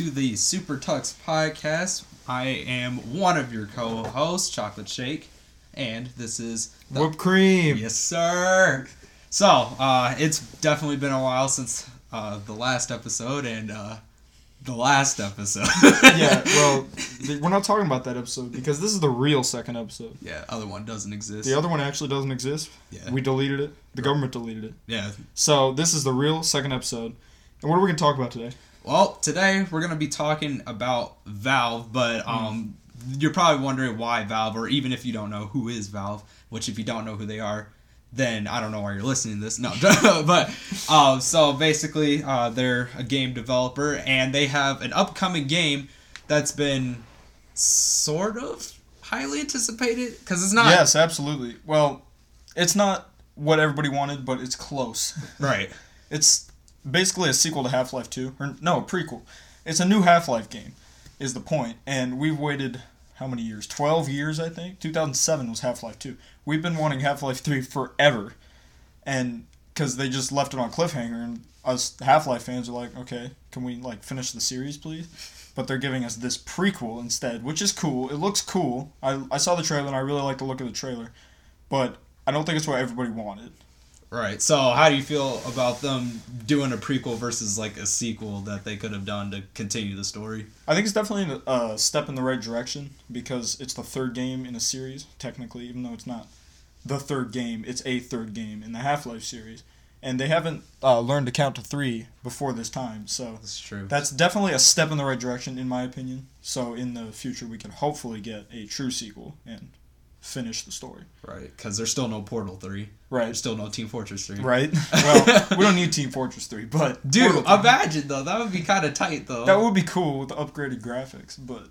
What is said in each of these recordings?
to the Super Tux podcast. I am one of your co-hosts, Chocolate Shake, and this is the, whipped cream. Yes, sir. So uh, it's definitely been a while since uh, the last episode, and uh, the last episode. yeah, well, we're not talking about that episode because this is the real second episode. Yeah, other one doesn't exist. The other one actually doesn't exist. Yeah. We deleted it. The right. government deleted it. Yeah. So this is the real second episode. And what are we going to talk about today? Well, today we're going to be talking about Valve, but hmm. um, mm. you're probably wondering why Valve, or even if you don't know who is Valve, which if you don't know who they are, then I don't know why you're listening to this. No, but uh, so basically, uh, they're a game developer and they have an upcoming game that's been sort of highly anticipated because it's not. Yes, absolutely. Well, it's not what everybody wanted, but it's close. Right. it's basically a sequel to Half Life Two, or no, a prequel. It's a new Half Life game, is the point, and we've waited how many years? 12 years, I think. 2007 was Half Life 2. We've been wanting Half Life 3 forever. And because they just left it on cliffhanger, and us Half Life fans are like, okay, can we like finish the series, please? But they're giving us this prequel instead, which is cool. It looks cool. I, I saw the trailer and I really like the look of the trailer, but I don't think it's what everybody wanted. Right. So, how do you feel about them doing a prequel versus like a sequel that they could have done to continue the story? I think it's definitely a step in the right direction because it's the third game in a series, technically, even though it's not the third game, it's a third game in the Half Life series. And they haven't uh, learned to count to three before this time, so that's true. That's definitely a step in the right direction, in my opinion. So in the future, we can hopefully get a true sequel and finish the story. Right, because there's still no Portal 3. Right. There's still no Team Fortress 3. Right. Well, we don't need Team Fortress 3, but. Dude, imagine, though. That would be kind of tight, though. That would be cool with the upgraded graphics, but.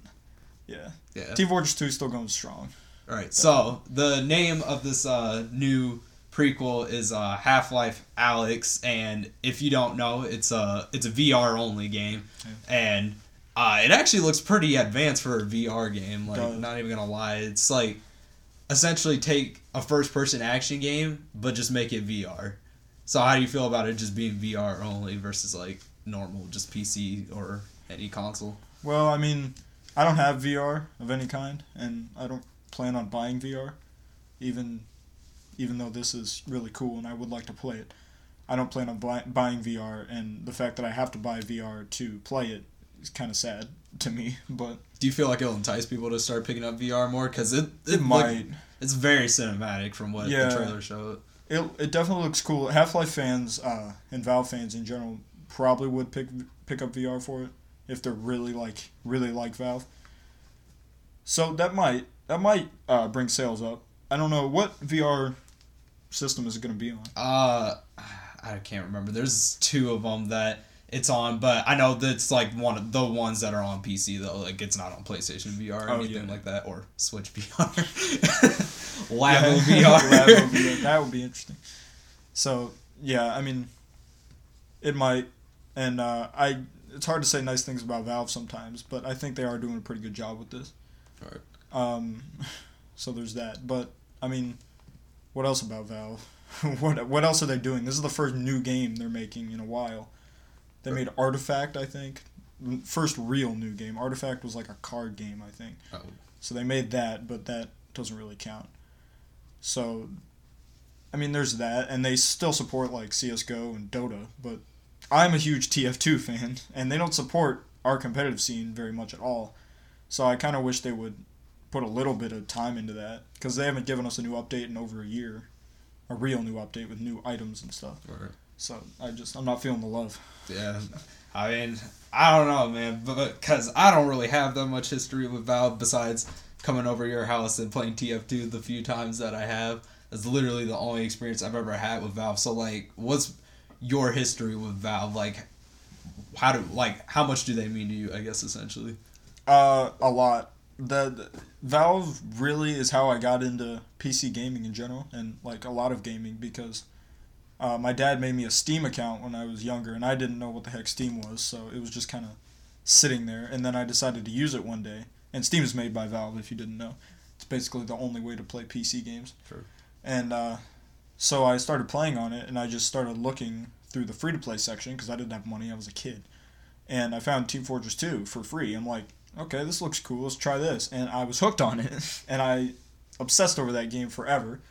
Yeah. Yeah. Team Fortress 2 is still going strong. All right. So, the name of this uh, new prequel is uh, Half Life Alyx, and if you don't know, it's a it's a VR only game, yeah. and uh, it actually looks pretty advanced for a VR game. Like, not even gonna lie, it's like essentially take a first person action game but just make it VR. So how do you feel about it just being VR only versus like normal just PC or any console? Well, I mean, I don't have VR of any kind and I don't plan on buying VR even even though this is really cool and I would like to play it. I don't plan on buy, buying VR and the fact that I have to buy VR to play it is kind of sad to me, but do you feel like it'll entice people to start picking up VR more? Because it, it, it might. Like, it's very cinematic from what yeah, the trailer showed. It, it definitely looks cool. Half Life fans uh, and Valve fans in general probably would pick pick up VR for it if they're really like really like Valve. So that might that might uh, bring sales up. I don't know what VR system is it going to be on. Uh, I can't remember. There's two of them that it's on, but I know that's like one of the ones that are on PC though. Like it's not on PlayStation VR or oh, anything yeah. like that or Switch VR. Labo VR. Labo VR. That would be interesting. So yeah, I mean, it might, and uh, I. It's hard to say nice things about Valve sometimes, but I think they are doing a pretty good job with this. All right. Um, so there's that, but I mean, what else about Valve? what what else are they doing? This is the first new game they're making in a while. They made Artifact, I think. First real new game. Artifact was like a card game, I think. Oh. So they made that, but that doesn't really count. So, I mean, there's that, and they still support like CS:GO and Dota, but I'm a huge TF2 fan, and they don't support our competitive scene very much at all. So I kind of wish they would put a little bit of time into that because they haven't given us a new update in over a year, a real new update with new items and stuff. Right. So I just I'm not feeling the love. Yeah, I mean I don't know, man, but because I don't really have that much history with Valve besides coming over your house and playing TF2 the few times that I have. That's literally the only experience I've ever had with Valve. So like, what's your history with Valve? Like, how do like how much do they mean to you? I guess essentially. Uh, a lot. The, the Valve really is how I got into PC gaming in general, and like a lot of gaming because uh, my dad made me a Steam account when I was younger, and I didn't know what the heck Steam was, so it was just kind of sitting there. And then I decided to use it one day. And Steam is made by Valve, if you didn't know. It's basically the only way to play PC games. True. And uh, so I started playing on it, and I just started looking through the free to play section because I didn't have money. I was a kid, and I found Team Fortress 2 for free. I'm like, okay, this looks cool. Let's try this, and I was hooked on it, and I obsessed over that game forever.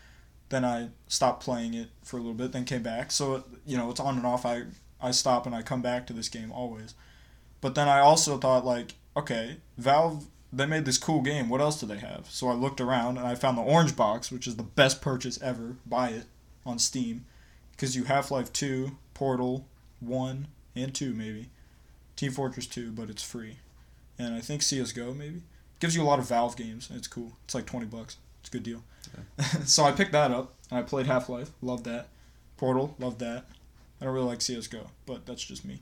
Then I stopped playing it for a little bit, then came back. So you know, it's on and off. I I stop and I come back to this game always. But then I also thought like, okay, Valve they made this cool game. What else do they have? So I looked around and I found the Orange Box, which is the best purchase ever. Buy it on Steam because you Half Life Two, Portal One and Two maybe, Team Fortress Two, but it's free, and I think CS:GO maybe gives you a lot of Valve games. And it's cool. It's like twenty bucks. It's a good deal. Yeah. so I picked that up and I played Half Life. Loved that. Portal. Loved that. I don't really like CS:GO, but that's just me.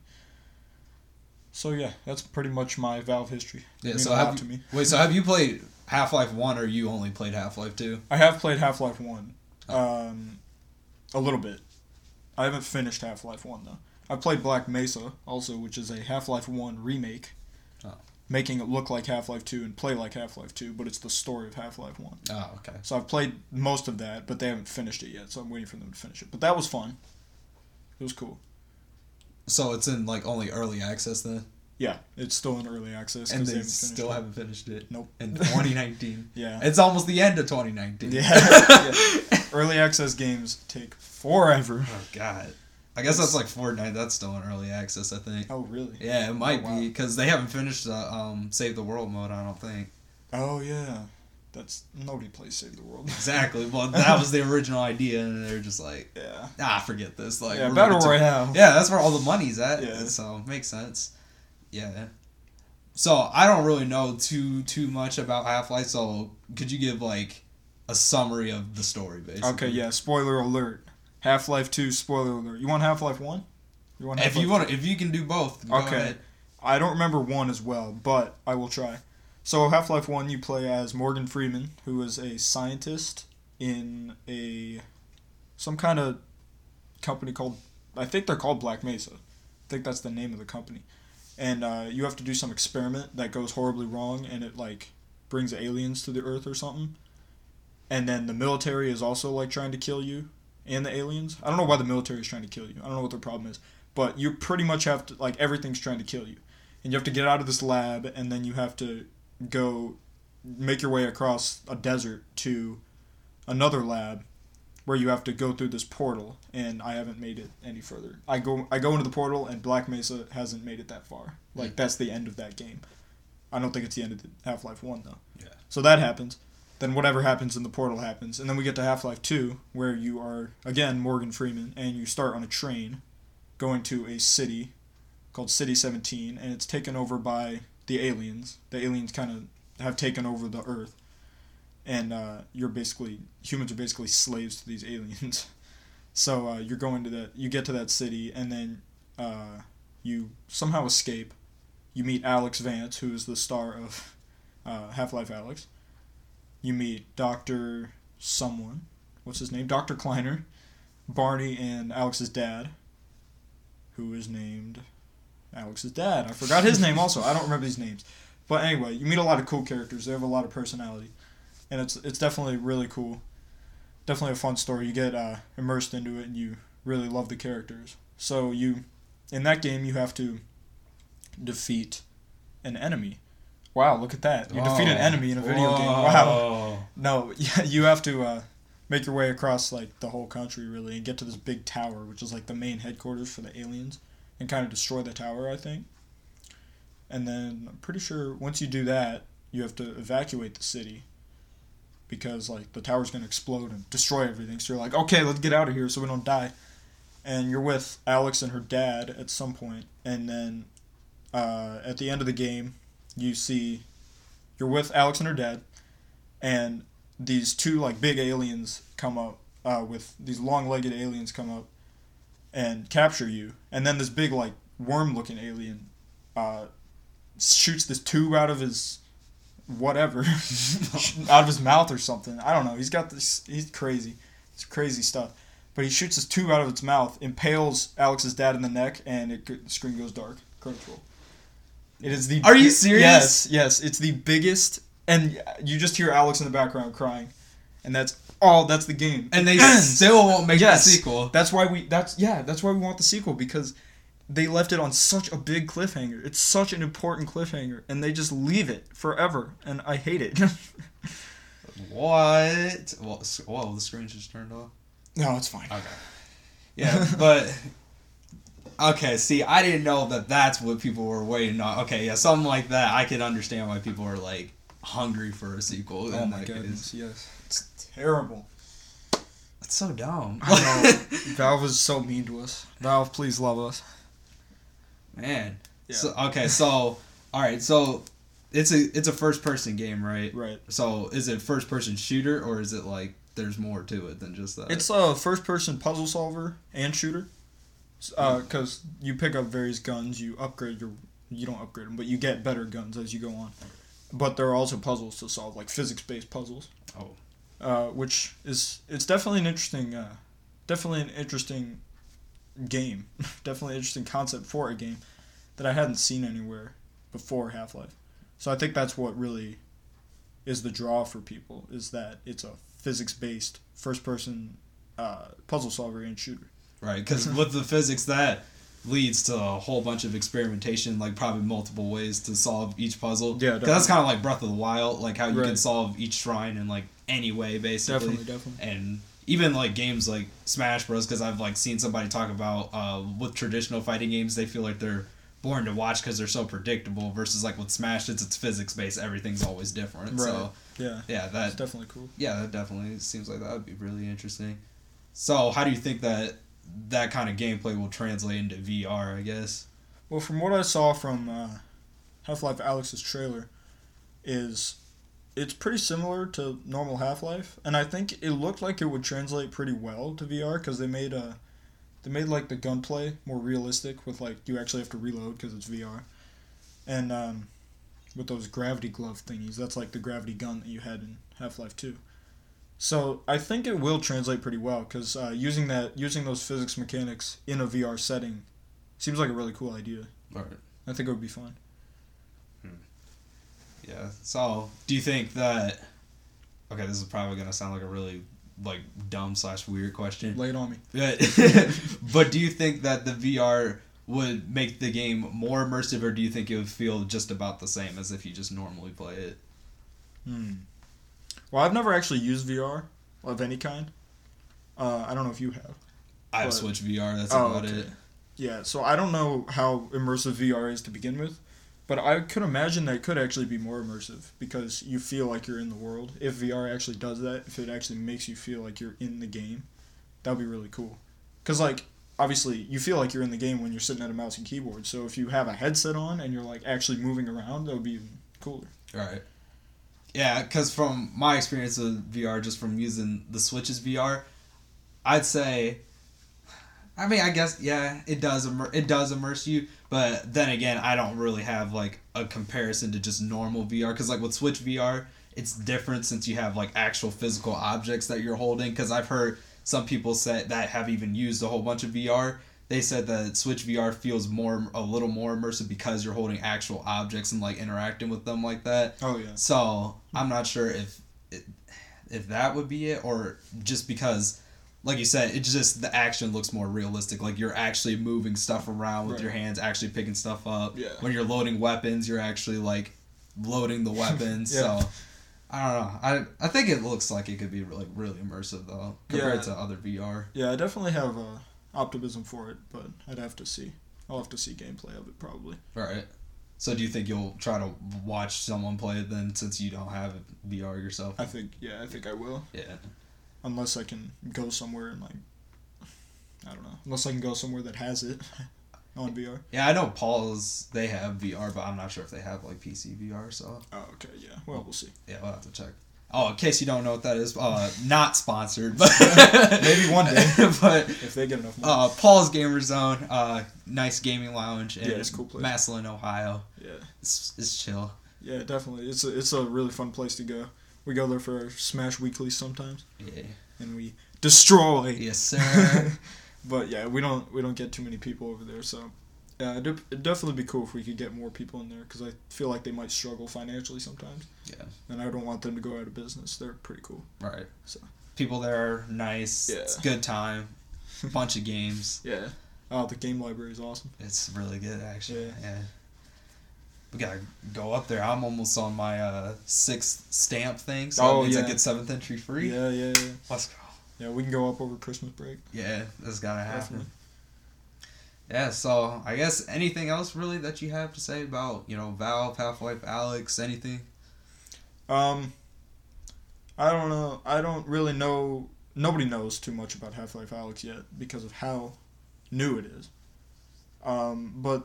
So yeah, that's pretty much my Valve history. Yeah. So have you, wait. So have you played Half Life One, or you only played Half Life Two? I have played Half Life One, oh. um, a little bit. I haven't finished Half Life One though. I played Black Mesa also, which is a Half Life One remake. Making it look like Half Life Two and play like Half Life Two, but it's the story of Half Life One. Oh, okay. So I've played most of that, but they haven't finished it yet. So I'm waiting for them to finish it. But that was fun. It was cool. So it's in like only early access then. Yeah, it's still in early access. And they, they haven't still it. haven't finished it. Nope. In 2019. yeah. It's almost the end of 2019. Yeah. yeah. Early access games take forever. Oh God. I guess that's like Fortnite. That's still in early access, I think. Oh really? Yeah, it might oh, wow. be because they haven't finished the um, Save the World mode. I don't think. Oh yeah, that's nobody plays Save the World. exactly. Well, that was the original idea, and they're just like, yeah, ah, forget this. Like, yeah, battle royale. Yeah, that's where all the money's at. Yeah. So makes sense. Yeah. So I don't really know too too much about Half Life. So could you give like a summary of the story, basically? Okay. Yeah. Spoiler alert. Half Life Two. Spoiler alert. You want Half Life One? You want? Half-Life if you want, if you can do both. okay. Ahead. I don't remember one as well, but I will try. So Half Life One, you play as Morgan Freeman, who is a scientist in a some kind of company called I think they're called Black Mesa. I think that's the name of the company and uh, you have to do some experiment that goes horribly wrong and it like brings aliens to the earth or something and then the military is also like trying to kill you and the aliens i don't know why the military is trying to kill you i don't know what their problem is but you pretty much have to like everything's trying to kill you and you have to get out of this lab and then you have to go make your way across a desert to another lab where you have to go through this portal, and I haven't made it any further. I go I go into the portal, and Black Mesa hasn't made it that far. Like mm. that's the end of that game. I don't think it's the end of Half Life One though. Yeah. So that happens. Then whatever happens in the portal happens, and then we get to Half Life Two, where you are again Morgan Freeman, and you start on a train, going to a city, called City Seventeen, and it's taken over by the aliens. The aliens kind of have taken over the Earth and uh, you're basically humans are basically slaves to these aliens. so uh, you're going to that, you get to that city, and then uh, you somehow escape. You meet Alyx Vance, who is the star of uh, Half Life Alyx. You meet Doctor someone, what's his name? Doctor Kleiner, Barney, and Alyx's dad, who is named Alyx's dad. I forgot his name also. I don't remember these names. But anyway, you meet a lot of cool characters. They have a lot of personality and it's it's definitely really cool. Definitely a fun story. You get uh, immersed into it, and you really love the characters. So you, in that game, you have to defeat an enemy. Wow, look at that! You Whoa. defeat an enemy in a video Whoa. game. Wow. No, you have to uh, make your way across like the whole country really, and get to this big tower, which is like the main headquarters for the aliens, and kind of destroy the tower. I think. And then I'm pretty sure once you do that, you have to evacuate the city because like the tower's gonna explode and destroy everything. So you're like, okay, let's get out of here so we don't die. And you're with Alyx and her dad at some point, and then uh, at the end of the game, you see you're with Alyx and her dad, and these two like big aliens come up uh, with these long-legged aliens come up and capture you, and then this big like worm-looking alien uh, shoots this tube out of his whatever out of his mouth or something. I don't know. He's got this. He's crazy. It's crazy stuff. But he shoots his tube out of its mouth, impales Alyx's dad in the neck, and it the screen goes dark. Credits roll. It is the. Are you serious? Yes, yes. It's the biggest, and you just hear Alyx in the background crying, and that's all. That's the game. And they still won't make yes, the sequel. That's why we. That's yeah. That's why we want the sequel because they left it on such a big cliffhanger. It's such an important cliffhanger, and they just leave it forever, and I hate it. What? Well, whoa, the screen just turned off. no, it's fine. Okay. Yeah, but okay. See, I didn't know that that's what people were waiting on. Okay, yeah, something like that. I can understand why people are like hungry for a sequel. Oh my that case. goodness, yes, it's terrible. That's so dumb. I know. Valve is so mean to us. Valve, please love us. Man. Yeah. So, okay, so all right, so it's a it's a first person game, right? Right. So is it first person shooter or is it like there's more to it than just that? It's a first person puzzle solver and shooter. Because you pick up various guns, you upgrade your. You don't upgrade them, but you get better guns as you go on. But there are also puzzles to solve, like physics based puzzles. Oh. Uh, which is. It's definitely an interesting. Uh, definitely an interesting game. definitely an interesting concept for a game that I hadn't seen anywhere before Half Life. So I think that's what really is the draw for people is that it's a physics based first person uh, puzzle solver and shooter. Right, because with the physics, that leads to a whole bunch of experimentation, like probably multiple ways to solve each puzzle. Yeah, that's kind of like Breath of the Wild, like how you can solve each shrine in like any way, basically. Definitely, definitely. And even like games like Smash Bros, because I've like seen somebody talk about uh, with traditional fighting games, they feel like they're boring to watch because they're so predictable. Versus like with Smash, it's it's physics based, everything's always different. So Yeah, yeah, that definitely cool. yeah, that definitely seems like that would be really interesting. So, how do you think that that kind of gameplay will translate into VR? I guess. Well, from what I saw from uh, Half Life Alyx's trailer, is it's pretty similar to normal Half Life, and I think it looked like it would translate pretty well to VR because they made a they made like the gunplay more realistic with like you actually have to reload because it's VR, and um, with those gravity glove thingies, that's like the gravity gun that you had in Half Life Two. So I think it will translate pretty well because uh, using that using those physics mechanics in a VR setting seems like a really cool idea. Right. I think it would be fun. Yeah. So, do you think that? Okay, this is probably gonna sound like a really like dumb slash weird question. Lay it on me. But, but do you think that the VR would make the game more immersive, or do you think it would feel just about the same as if you just normally play it? Hmm. Well, I've never actually used VR of any kind. Uh, I don't know if you have. I've But- switched VR. That's Oh, about okay. it. Yeah, so I don't know how immersive VR is to begin with, but I could imagine that it could actually be more immersive because you feel like you're in the world. If VR actually does that, if it actually makes you feel like you're in the game, that would be really cool. Because, like, obviously, you feel like you're in the game when you're sitting at a mouse and keyboard. So if you have a headset on and you're, like, actually moving around, that would be even cooler. Right. Yeah, because from my experience with VR, just from using the Switch's VR, I'd say, I mean, I guess yeah, it does immer- it does immerse you, but then again, I don't really have like a comparison to just normal VR because like with Switch VR, it's different since you have like actual physical objects that you're holding. Because I've heard some people say that have even used a whole bunch of VR. They said that Switch VR feels more a little more immersive because you're holding actual objects and like interacting with them like that. Oh, yeah. So I'm not sure if it, if that would be it or just because, like you said, it just the action looks more realistic. Like you're actually moving stuff around with Right. your hands, actually picking stuff up. Yeah. When you're loading weapons, you're actually like loading the weapons. Yeah. So I don't know. I I think it looks like it could be like really immersive though compared Yeah. to other VR. Yeah, I definitely have uh, optimism for it, but I'd have to see. I'll have to see gameplay of it probably. All right. So do you think you'll try to watch someone play it then, since you don't have VR yourself? I think, yeah, I think I will. Yeah. Unless I can go somewhere and, like, I don't know. Unless I can go somewhere that has it on VR. Yeah, I know Paul's they have VR, but I'm not sure if they have like PC VR. So Oh, okay, yeah. Well, we'll see. yeah, we'll have to check. Oh, in case you don't know what that is, uh, not sponsored, but Maybe one day. but If they get enough money. uh, Paul's Gamer Zone, uh, nice gaming lounge in Yeah, it's cool place. Massillon, Ohio. yeah. It's, it's chill. Yeah, definitely. It's a, it's a really fun place to go. We go there for Smash Weeklies sometimes, Yeah. and we destroy. Yes, sir. but yeah, we don't we don't get too many people over there, so yeah, it'd, it'd definitely be cool if we could get more people in there because I feel like they might struggle financially sometimes. Yeah. and I don't want them to go out of business. They're pretty cool. right. So. People there are nice. Yeah. It's a good time. Bunch of games. Yeah, Oh, the game library is awesome. It's really good, actually. Yeah. Yeah. We gotta go up there. I'm almost on my uh, sixth stamp thing, so Oh, that means I get seventh entry free. Yeah, yeah, yeah. Let's go. Yeah, we can go up over Christmas break. Yeah, that's gotta happen. Definitely. Yeah, so I guess anything else really that you have to say about you know Valve, Half Life, Alyx, anything? Um, I don't know. I don't really know. Nobody knows too much about Half Life Alyx yet because of how new it is. Um, but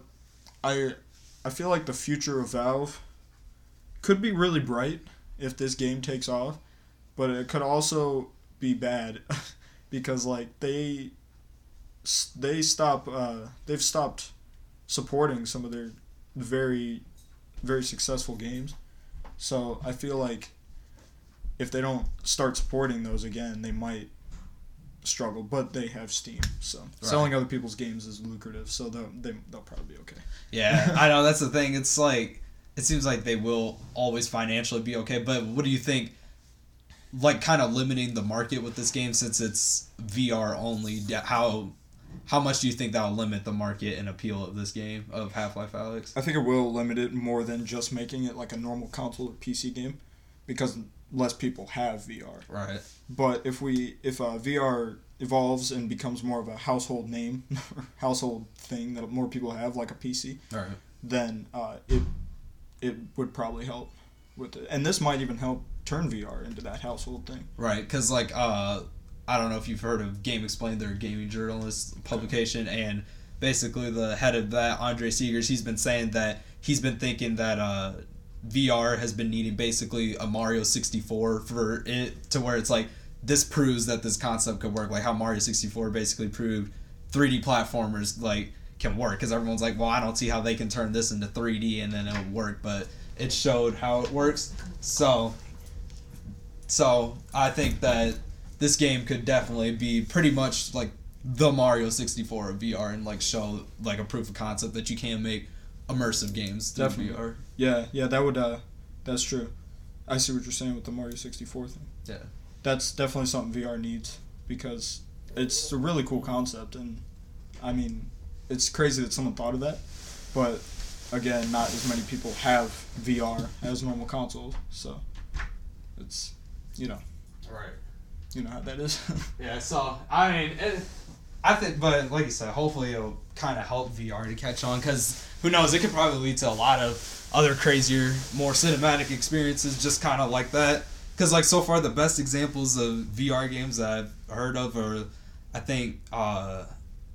I, I feel like the future of Valve could be really bright if this game takes off, but it could also be bad because like they, they stop. Uh, they've stopped supporting some of their very, very successful games. So I feel like if they don't start supporting those again, they might struggle. But they have Steam, so selling other people's games is lucrative. So they'll they, they'll probably be okay. Yeah, I know that's the thing. It's like it seems like they will always financially be okay, but what do you think? Like, kind of limiting the market with this game since it's VR only. How how much do you think that'll limit the market and appeal of this game of Half Life Alyx? I think it will limit it more than just making it like a normal console or PC game, because less people have VR. Right. But if we if uh, VR evolves and becomes more of a household name, household thing that more people have, like a PC, Right. then uh, it it would probably help with it. And this might even help turn VR into that household thing. Right, because like uh, I don't know if you've heard of GameXplain, their gaming journalist publication, and basically the head of that, Andre Segers, he's been saying that he's been thinking that uh, VR has been needing basically a Mario 64 for it to where it's like this proves that this concept could work, like how Mario 64 basically proved 3D platformers like can work, because everyone's like, well, I don't see how they can turn this into 3D and then it'll work, but it showed how it works. So so I think that this game could definitely be pretty much like the Mario 64 of VR and like show like a proof of concept that you can make immersive games through Definitely. VR. Yeah, yeah, that would uh, that's true. I see what you're saying with the Mario 64 thing. Yeah. That's definitely something VR needs because it's a really cool concept, and I mean, it's crazy that someone thought of that, but again, not as many people have VR as normal consoles, so it's you know Right. You know how that is. Yeah. So I mean, it, I think, but like you said, hopefully it'll kind of help VR to catch on because who knows? It could probably lead to a lot of other crazier, more cinematic experiences, just kind of like that. Because like so far, the best examples of VR games that I've heard of are, I think, uh,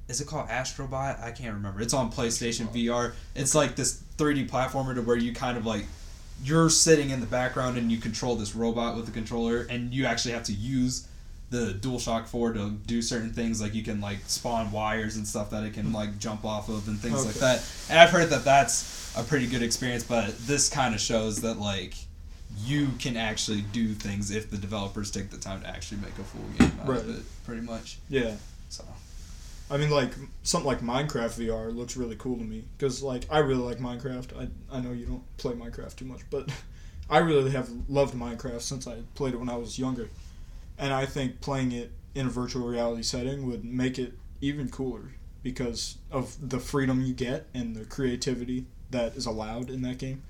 is it called Astrobot? I can't remember. It's on PlayStation VR. It's like this 3D platformer to where you kind of like you're sitting in the background and you control this robot with the controller, and you actually have to use the DualShock 4 to do certain things. Like you can like spawn wires and stuff that it can like jump off of and things like that. And I've heard that that's a pretty good experience, but this kind of shows that like you can actually do things if the developers take the time to actually make a full game out of it, pretty much. yeah, So I mean, like something like Minecraft VR looks really cool to me because, like, I really like Minecraft. I I know you don't play Minecraft too much, but I really have loved Minecraft since I played it when I was younger, and I think playing it in a virtual reality setting would make it even cooler because of the freedom you get and the creativity that is allowed in that game.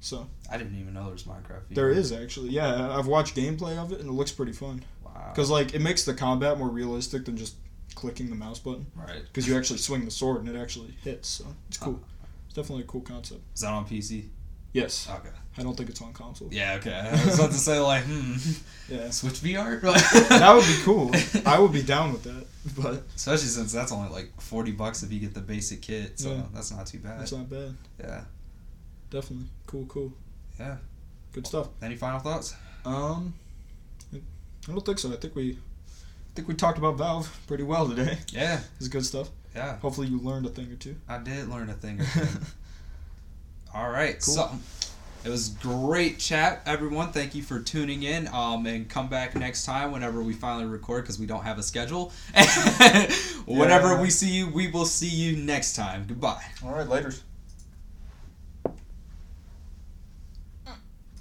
So I didn't even know there was Minecraft. there VR. is actually, yeah, I've watched gameplay of it and it looks pretty fun Wow. because like it makes the combat more realistic than just clicking the mouse button right. because you actually swing the sword and it actually hits. So it's cool. It's definitely a cool concept. Is that on PC? Yes, Okay. I don't think it's on console. Yeah. Okay. I was about to say like, hmm, Yeah, Switch VR. that would be cool. I would be down with that, but Especially since that's only like forty bucks if you get the basic kit, so Yeah. that's not too bad. that's not bad. yeah. Definitely cool, cool, Yeah. good stuff. Any final thoughts? Um, I don't think so. I think we, think we talked about Valve pretty well today. Yeah. It's good stuff. Yeah. Hopefully you learned a thing or two. I did learn a thing or two. All right. Cool. So it was great chat, everyone. Thank you for tuning in. Um, and come back next time whenever we finally record because we don't have a schedule. whenever Yeah. we see you, we will see you next time. Goodbye. All right, later.